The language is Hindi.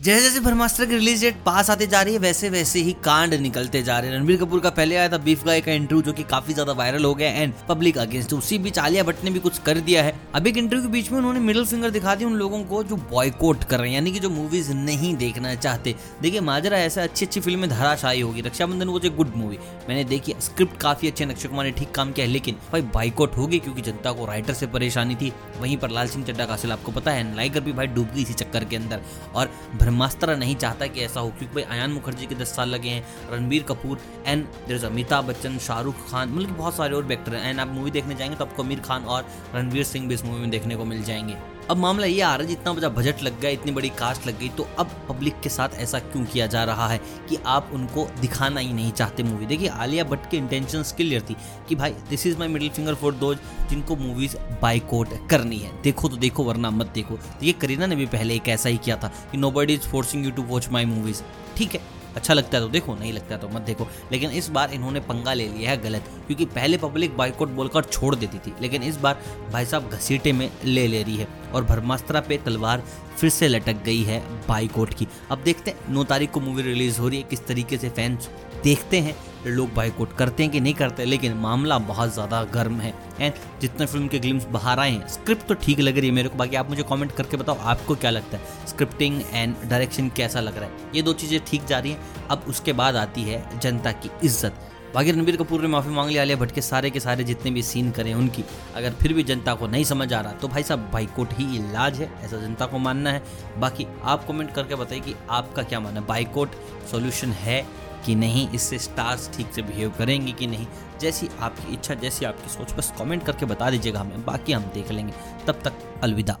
जैसे जैसे ब्रह्मास्त्र की रिलीज़ डेट पास आते जा रही है वैसे वैसे ही कांड निकलते जा रहे हैं। रणबीर कपूर का पहले आया था बीफ गाय का इंटरव्यू जो कि काफ़ी ज़्यादा वायरल हो गया एंड पब्लिक अगेंस्ट उसी बीच आलिया भट्ट ने भी कुछ कर दिया है। अब एक इंटरव्यू के बीच में उन्होंने मिडिल फिंगर दिखा दी उन लोगों को जो बॉयकोट कर रहे हैं, यानी कि जो मूवीज़ नहीं देखना चाहते। देखिए, माजरा, ऐसा अच्छी अच्छी फ़िल्में धराशायी होगी। Raksha Bandhan was a good movie मैंने देखी स्क्रिप्ट काफ़ी अच्छे अक्षय कुमार ने ठीक काम किया है, लेकिन भाई बाइकआउट होगी क्योंकि जनता को राइटर से परेशानी थी। वहीं पर लाल सिंह चड्डा का कासिल आपको पता है लाइगर भी भाई डूब गई इसी चक्कर के अंदर। और ब्रह्मास्त्र नहीं चाहता कि ऐसा हो, क्योंकि भाई अयान मुखर्जी के दस साल लगे हैं, रणबीर कपूर एंड देर अमिताभ बच्चन, शाहरुख खान मतलब बहुत सारे और एक्टर हैं। एंड आप मूवी देखने जाएँगे तो आपको अमीर खान और रणवीर सिंह भी इस मूवी में देखने को मिल जाएँगे। अब मामला ये आ रहा है, जितना बड़ा बजट लग गया, इतनी बड़ी कास्ट लग गई तो अब पब्लिक के साथ ऐसा क्यों किया जा रहा है कि आप उनको दिखाना ही नहीं चाहते मूवी देखिए, आलिया भट्ट के इंटेंशन क्लियर थी कि भाई this is my middle finger for those जिनको मूवीज़ बाइकआउट करनी है। देखो तो देखो, वरना मत देखो। तो ये करीना ने भी पहले एक ऐसा ही किया था कि nobody is forcing you to watch my movies ठीक है अच्छा लगता है तो देखो, नहीं लगता है तो मत देखो। लेकिन इस बार इन्होंने पंगा ले लिया है गलत, क्योंकि पहले पब्लिक बाइकआउट बोलकर छोड़ देती थी। लेकिन इस बार भाई साहब घसीटे में ले ले रही है। और भरमास्त्रा पे तलवार फिर से लटक गई है बाइकआउट की। अब देखते हैं, नौ तारीख को मूवी रिलीज़ हो रही है, किस तरीके से फैंस देखते हैं, लोग बाइकआउट करते हैं कि नहीं करते, लेकिन मामला बहुत ज़्यादा गर्म है। एंड जितने फ़िल्म के ग्लिम्स बाहर आए हैं स्क्रिप्ट तो ठीक लग रही है मेरे को, बाकी आप मुझे कमेंट करके बताओ, आपको क्या लगता है? स्क्रिप्टिंग एंड डायरेक्शन कैसा लग रहा है? ये दो चीज़ें ठीक जा रही हैं। अब उसके बाद आती है जनता की इज़्ज़त। बाकी रणबीर कपूर ने माफ़ी मांग ली आलिया भट्ट के सारे के सारे जितने भी सीन करें उनकी। अगर फिर भी जनता को नहीं समझ आ रहा तो भाई साहब बाइकोट ही इलाज है, ऐसा जनता को मानना है। बाकी आप कमेंट करके बताइए कि आपका क्या मानना है बाइकोट सॉल्यूशन है कि नहीं? इससे स्टार्स ठीक से बिहेव करेंगे कि नहीं? जैसी आपकी इच्छा, जैसी आपकी सोच, बस कमेंट करके बता दीजिएगा हमें, बाकी हम देख लेंगे। तब तक अलविदा।